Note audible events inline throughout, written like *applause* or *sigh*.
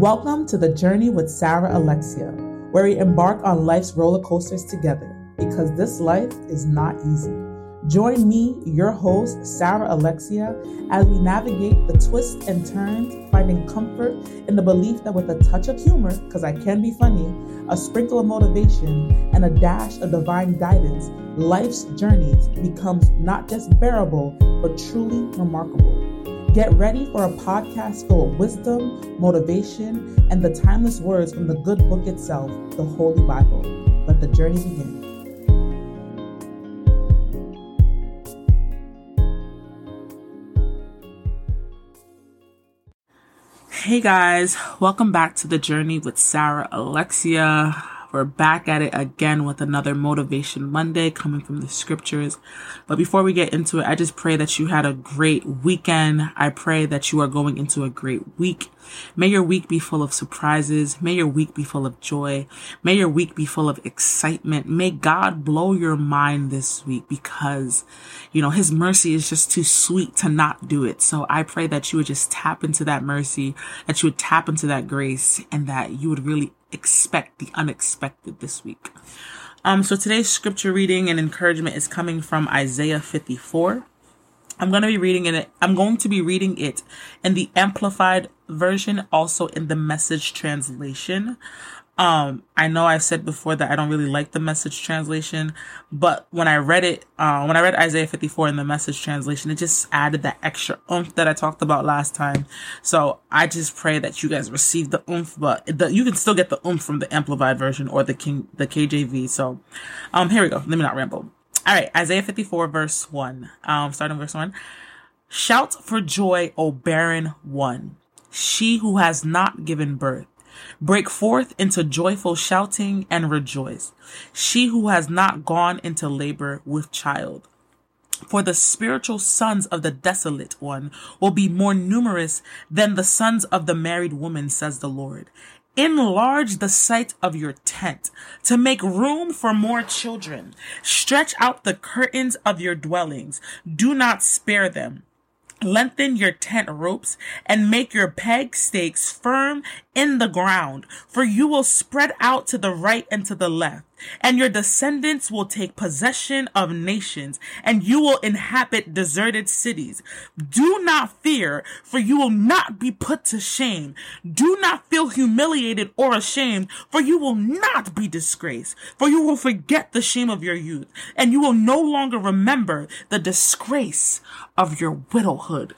Welcome to the journey with Sarah Alexia, where we embark on life's roller coasters together because this life is not easy. Join me, your host, Sarah Alexia, as we navigate the twists and turns, finding comfort in the belief that with a touch of humor, because I can be funny, a sprinkle of motivation, and a dash of divine guidance, life's journeys becomes not just bearable, but truly remarkable. Get ready for a podcast full of wisdom, motivation, and the timeless words from the good book itself, the Holy Bible. Let the journey begin. Hey guys, welcome back to the journey with Sarah Alexia. We're back at it again with another Motivation Monday coming from the scriptures. But before we get into it, I just pray that you had a great weekend. I pray that you are going into a great week. May your week be full of surprises. May your week be full of joy. May your week be full of excitement. May God blow your mind this week because, you know, his mercy is just too sweet to not do it. So I pray that you would just tap into that mercy, that you would tap into that grace and that you would really expect the unexpected this week. Um, so today's scripture reading and encouragement is coming from Isaiah 54. I'm going to be reading it. I'm going to be reading it in the amplified version, also in the message translation. Um, I know I've said before that I don't really like the message translation, but when I read it, uh, when I read Isaiah 54 in the message translation, it just added that extra oomph that I talked about last time. So I just pray that you guys receive the oomph, but the, you can still get the oomph from the amplified version or the King, the KJV. So, um, here we go. Let me not ramble. All right. Isaiah 54 verse 1. Um, starting verse 1. Shout for joy, O barren one, she who has not given birth Break forth into joyful shouting and rejoice, she who has not gone into labor with child. For the spiritual sons of the desolate one will be more numerous than the sons of the married woman, says the Lord. Enlarge the site of your tent to make room for more children. Stretch out the curtains of your dwellings. Do not spare them. Lengthen your tent ropes and make your peg stakes firm in the ground, for you will spread out to the right and to the left and your descendants will take possession of nations, and you will inhabit deserted cities. Do not fear, for you will not be put to shame. Do not feel humiliated or ashamed, for you will not be disgraced, for you will forget the shame of your youth, and you will no longer remember the disgrace of your widowhood.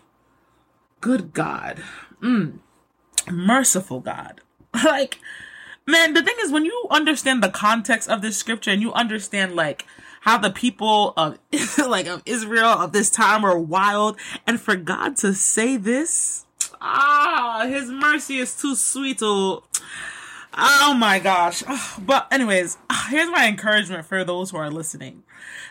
Good God. Mm. Merciful God. *laughs* like, man, the thing is, when you understand the context of this scripture and you understand like how the people of *laughs* like of Israel of this time were wild, and for God to say this, ah, His mercy is too sweet to. Oh my gosh. *sighs* But anyways, *sighs* here's my encouragement for those who are listening.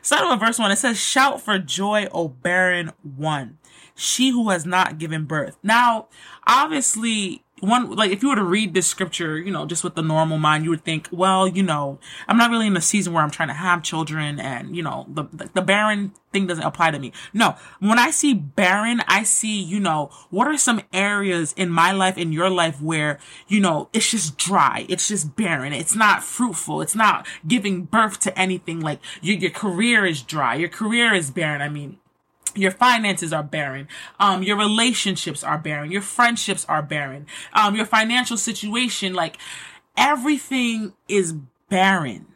Starting with verse one, it says, shout for joy, O barren one, she who has not given birth. Now, obviously, one like if you were to read this scripture, you know, just with the normal mind, you would think, well, you know, I'm not really in a season where I'm trying to have children, and you know, the the, the barren thing doesn't apply to me. No, when I see barren, I see, you know, what are some areas in my life, in your life, where you know it's just dry, it's just barren, it's not fruitful, it's not giving birth to anything. Like your your career is dry, your career is barren. I mean your finances are barren. Um, your relationships are barren. Your friendships are barren. Um, your financial situation, like everything is barren.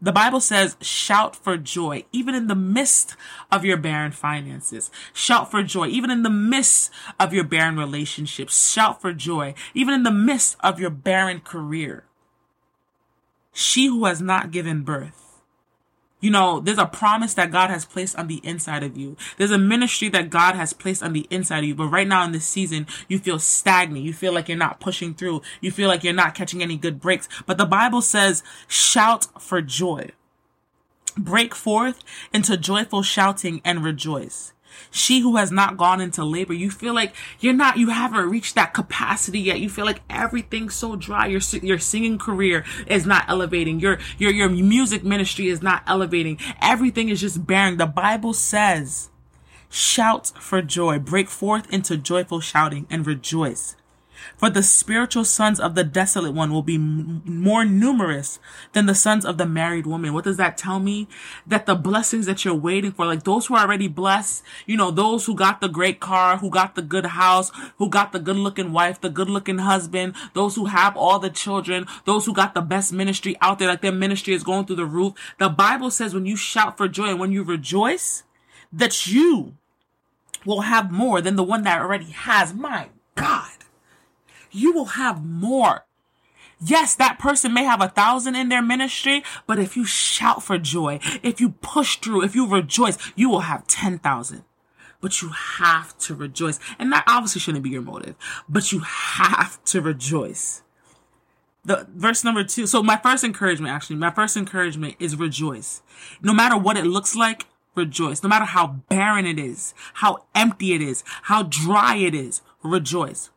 The Bible says, shout for joy, even in the midst of your barren finances. Shout for joy, even in the midst of your barren relationships. Shout for joy, even in the midst of your barren career. She who has not given birth you know, there's a promise that God has placed on the inside of you. There's a ministry that God has placed on the inside of you. But right now in this season, you feel stagnant. You feel like you're not pushing through. You feel like you're not catching any good breaks. But the Bible says, shout for joy. Break forth into joyful shouting and rejoice she who has not gone into labor. You feel like you're not, you haven't reached that capacity yet. You feel like everything's so dry. Your, your singing career is not elevating. Your, your, your music ministry is not elevating. Everything is just barren. The Bible says, shout for joy, break forth into joyful shouting and rejoice. For the spiritual sons of the desolate one will be m- more numerous than the sons of the married woman. What does that tell me? That the blessings that you're waiting for, like those who are already blessed, you know, those who got the great car, who got the good house, who got the good looking wife, the good looking husband, those who have all the children, those who got the best ministry out there, like their ministry is going through the roof. The Bible says when you shout for joy and when you rejoice, that you will have more than the one that already has. My God you will have more. Yes, that person may have a thousand in their ministry, but if you shout for joy, if you push through, if you rejoice, you will have 10,000. But you have to rejoice. And that obviously shouldn't be your motive, but you have to rejoice. The verse number two. So my first encouragement, actually, my first encouragement is rejoice. No matter what it looks like, rejoice. No matter how barren it is, how empty it is, how dry it is, rejoice.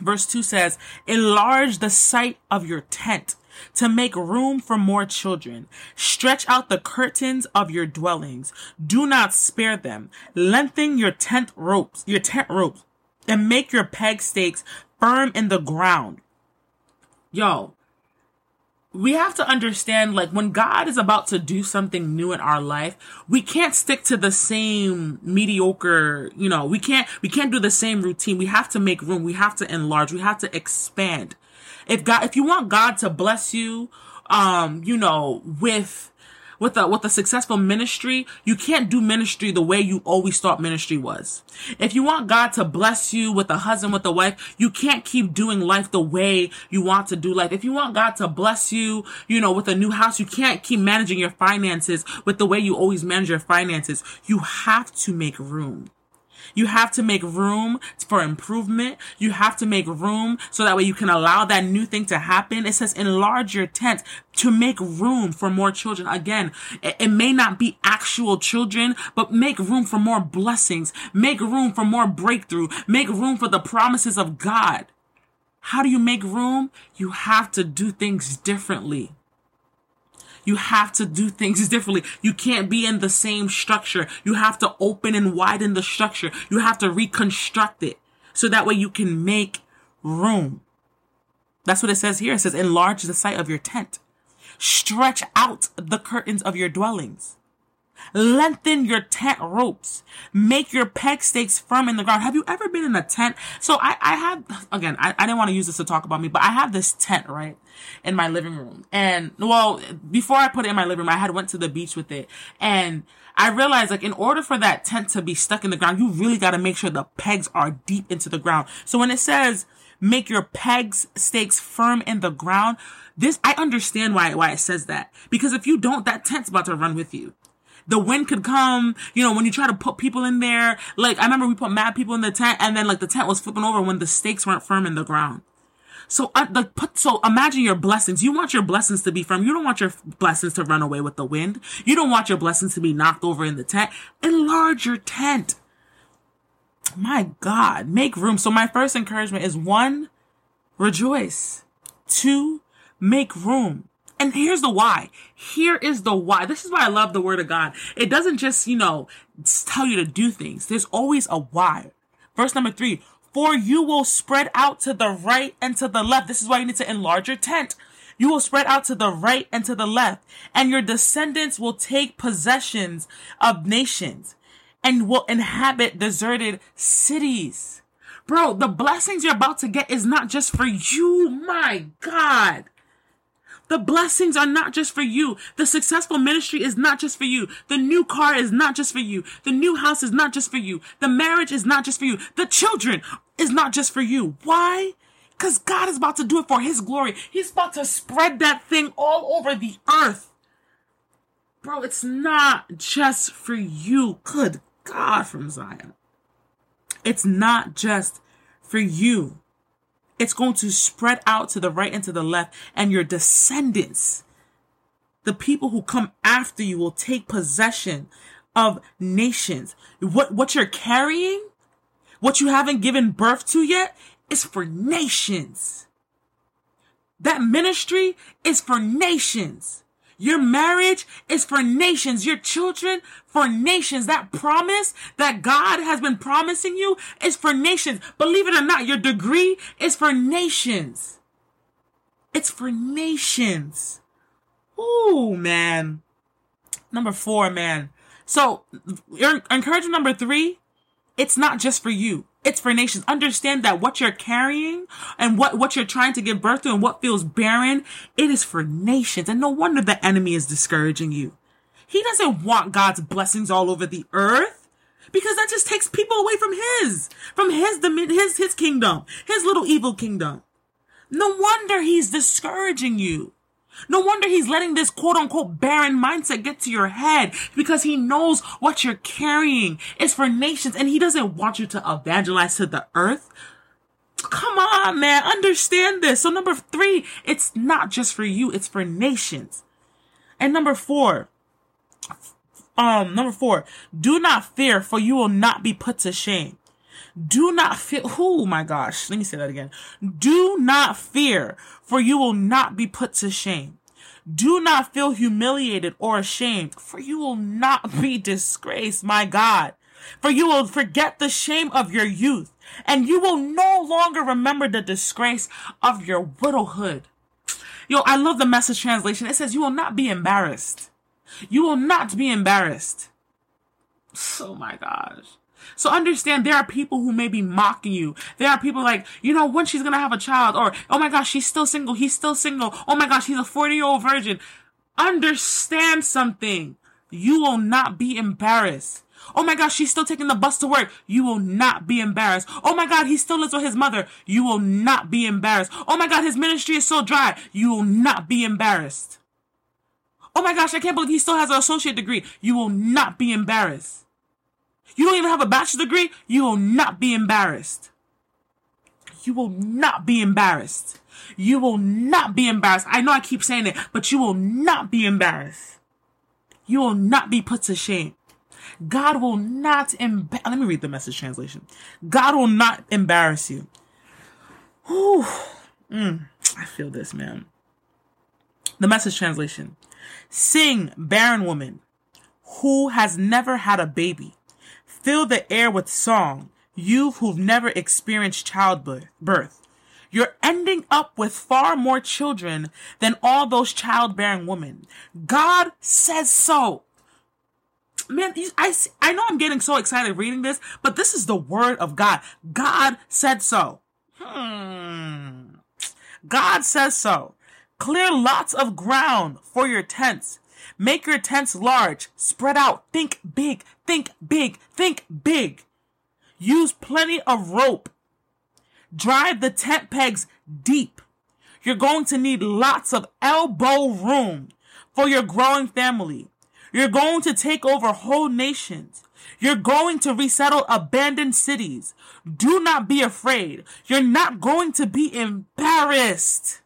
Verse 2 says, Enlarge the site of your tent to make room for more children. Stretch out the curtains of your dwellings. Do not spare them. Lengthen your tent ropes, your tent ropes, and make your peg stakes firm in the ground. Yo, we have to understand like when God is about to do something new in our life, we can't stick to the same mediocre, you know, we can't, we can't do the same routine. We have to make room. We have to enlarge. We have to expand. If God, if you want God to bless you, um, you know, with, with a with a successful ministry, you can't do ministry the way you always thought ministry was. If you want God to bless you with a husband, with a wife, you can't keep doing life the way you want to do life. If you want God to bless you, you know, with a new house, you can't keep managing your finances with the way you always manage your finances. You have to make room. You have to make room for improvement. You have to make room so that way you can allow that new thing to happen. It says enlarge your tent to make room for more children. Again, it, may not be actual children, but make room for more blessings. Make room for more breakthrough. Make room for the promises of God. How do you make room? You have to do things differently. You have to do things differently. You can't be in the same structure. You have to open and widen the structure. You have to reconstruct it so that way you can make room. That's what it says here. It says enlarge the site of your tent. Stretch out the curtains of your dwellings. Lengthen your tent ropes. Make your peg stakes firm in the ground. Have you ever been in a tent? So I, I have, again, I, I didn't want to use this to talk about me, but I have this tent, right? In my living room. And well, before I put it in my living room, I had went to the beach with it and I realized like in order for that tent to be stuck in the ground, you really got to make sure the pegs are deep into the ground. So when it says make your pegs stakes firm in the ground, this, I understand why, why it says that. Because if you don't, that tent's about to run with you the wind could come, you know, when you try to put people in there. Like, I remember we put mad people in the tent and then like the tent was flipping over when the stakes weren't firm in the ground. So, uh, like, put, so imagine your blessings. You want your blessings to be firm. You don't want your blessings to run away with the wind. You don't want your blessings to be knocked over in the tent. Enlarge your tent. My God, make room. So my first encouragement is one, rejoice. Two, make room. And here's the why. Here is the why. This is why I love the word of God. It doesn't just, you know, tell you to do things. There's always a why. Verse number three, for you will spread out to the right and to the left. This is why you need to enlarge your tent. You will spread out to the right and to the left, and your descendants will take possessions of nations and will inhabit deserted cities. Bro, the blessings you're about to get is not just for you. My God. The blessings are not just for you. The successful ministry is not just for you. The new car is not just for you. The new house is not just for you. The marriage is not just for you. The children is not just for you. Why? Because God is about to do it for His glory. He's about to spread that thing all over the earth. Bro, it's not just for you. Good God from Zion. It's not just for you. It's going to spread out to the right and to the left, and your descendants, the people who come after you, will take possession of nations. What, what you're carrying, what you haven't given birth to yet, is for nations. That ministry is for nations. Your marriage is for nations. Your children for nations. That promise that God has been promising you is for nations. Believe it or not, your degree is for nations. It's for nations. Ooh, man. Number four, man. So, encouragement number three, it's not just for you. It's for nations. Understand that what you're carrying and what, what you're trying to give birth to and what feels barren, it is for nations. And no wonder the enemy is discouraging you. He doesn't want God's blessings all over the earth because that just takes people away from his, from his, his, his kingdom, his little evil kingdom. No wonder he's discouraging you. No wonder he's letting this quote unquote barren mindset get to your head because he knows what you're carrying is for nations and he doesn't want you to evangelize to the earth. Come on, man. Understand this. So number three, it's not just for you. It's for nations. And number four, um, number four, do not fear for you will not be put to shame. Do not fear. Oh my gosh. Let me say that again. Do not fear, for you will not be put to shame. Do not feel humiliated or ashamed, for you will not *laughs* be disgraced, my God. For you will forget the shame of your youth, and you will no longer remember the disgrace of your widowhood. Yo, I love the message translation. It says, You will not be embarrassed. You will not be embarrassed. Oh my gosh. So understand there are people who may be mocking you. There are people like, you know, when she's gonna have a child, or oh my gosh, she's still single, he's still single. Oh my gosh, he's a 40 year old virgin. Understand something. You will not be embarrassed. Oh my gosh, she's still taking the bus to work. You will not be embarrassed. Oh my God, he still lives with his mother. You will not be embarrassed. Oh my God, his ministry is so dry. You will not be embarrassed. Oh my gosh, I can't believe he still has an associate degree. You will not be embarrassed. You don't even have a bachelor's degree. You will not be embarrassed. You will not be embarrassed. You will not be embarrassed. I know I keep saying it, but you will not be embarrassed. You will not be put to shame. God will not embarrass. Let me read the message translation. God will not embarrass you. Whew. Mm, I feel this, man. The message translation. Sing, barren woman, who has never had a baby. Fill the air with song, you who've never experienced childbirth. You're ending up with far more children than all those childbearing women. God says so. Man, I, I know I'm getting so excited reading this, but this is the word of God. God said so. Hmm. God says so. Clear lots of ground for your tents. Make your tents large, spread out, think big, think big, think big. Use plenty of rope. Drive the tent pegs deep. You're going to need lots of elbow room for your growing family. You're going to take over whole nations. You're going to resettle abandoned cities. Do not be afraid. You're not going to be embarrassed.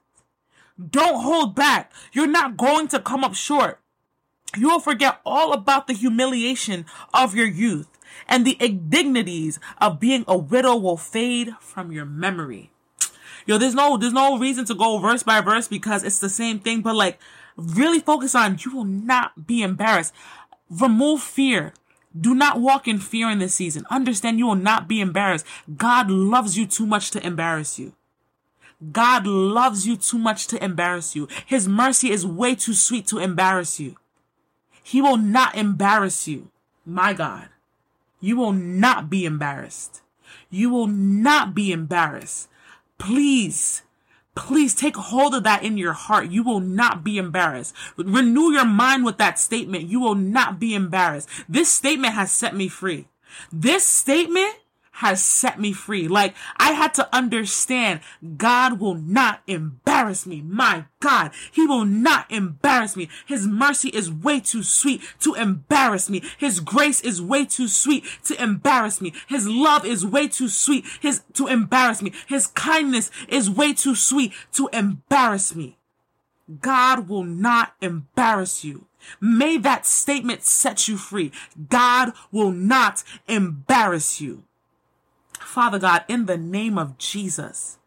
Don't hold back. You're not going to come up short. You will forget all about the humiliation of your youth and the indignities of being a widow will fade from your memory. Yo, there's no, there's no reason to go verse by verse because it's the same thing, but like really focus on you will not be embarrassed. Remove fear. Do not walk in fear in this season. Understand you will not be embarrassed. God loves you too much to embarrass you. God loves you too much to embarrass you. His mercy is way too sweet to embarrass you. He will not embarrass you. My God. You will not be embarrassed. You will not be embarrassed. Please, please take hold of that in your heart. You will not be embarrassed. Renew your mind with that statement. You will not be embarrassed. This statement has set me free. This statement has set me free. Like I had to understand God will not embarrass me. My God, he will not embarrass me. His mercy is way too sweet to embarrass me. His grace is way too sweet to embarrass me. His love is way too sweet his to embarrass me. His kindness is way too sweet to embarrass me. God will not embarrass you. May that statement set you free. God will not embarrass you. Father God, in the name of Jesus,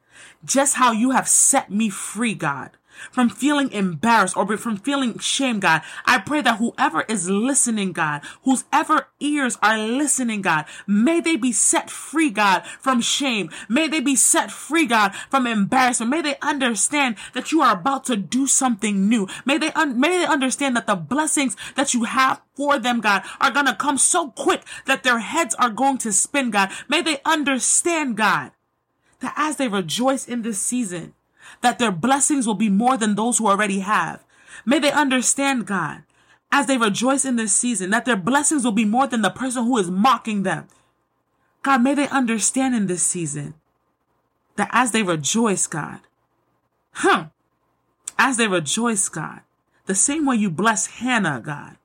just how you have set me free, God, from feeling embarrassed or from feeling shame, God. I pray that whoever is listening, God, whose ever ears are listening, God, may they be set free, God, from shame. May they be set free, God, from embarrassment. May they understand that you are about to do something new. May they, un- may they understand that the blessings that you have for them, God, are to come so quick that their heads are going to spin, God. May they understand, God, that as they rejoice in this season, that their blessings will be more than those who already have. May they understand, God, as they rejoice in this season, that their blessings will be more than the person who is mocking them. God, may they understand in this season that as they rejoice, God, huh, as they rejoice, God, the same way you bless Hannah, God,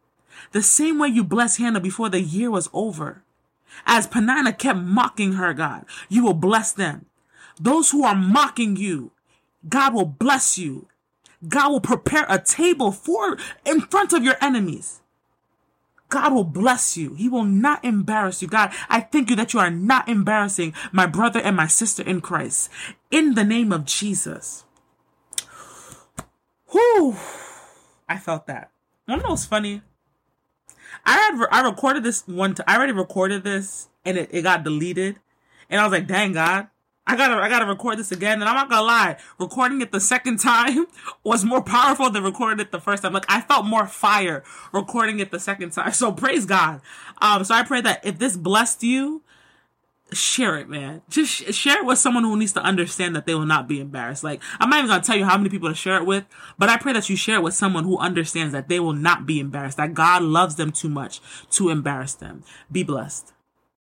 the same way you bless Hannah before the year was over, as Peninnah kept mocking her, God, you will bless them. Those who are mocking you, God will bless you. God will prepare a table for in front of your enemies. God will bless you. He will not embarrass you. God, I thank you that you are not embarrassing my brother and my sister in Christ. In the name of Jesus. Whew. I felt that. I don't know funny. I had I recorded this one. I already recorded this, and it, it got deleted. And I was like, "Dang God, I gotta, I gotta record this again. And I'm not gonna lie, recording it the second time *laughs* was more powerful than recording it the first time. Like I felt more fire recording it the second time. *laughs* So praise God. Um, so I pray that if this blessed you, share it, man. Just sh- share it with someone who needs to understand that they will not be embarrassed. Like I'm not even gonna tell you how many people to share it with, but I pray that you share it with someone who understands that they will not be embarrassed. That God loves them too much to embarrass them. Be blessed.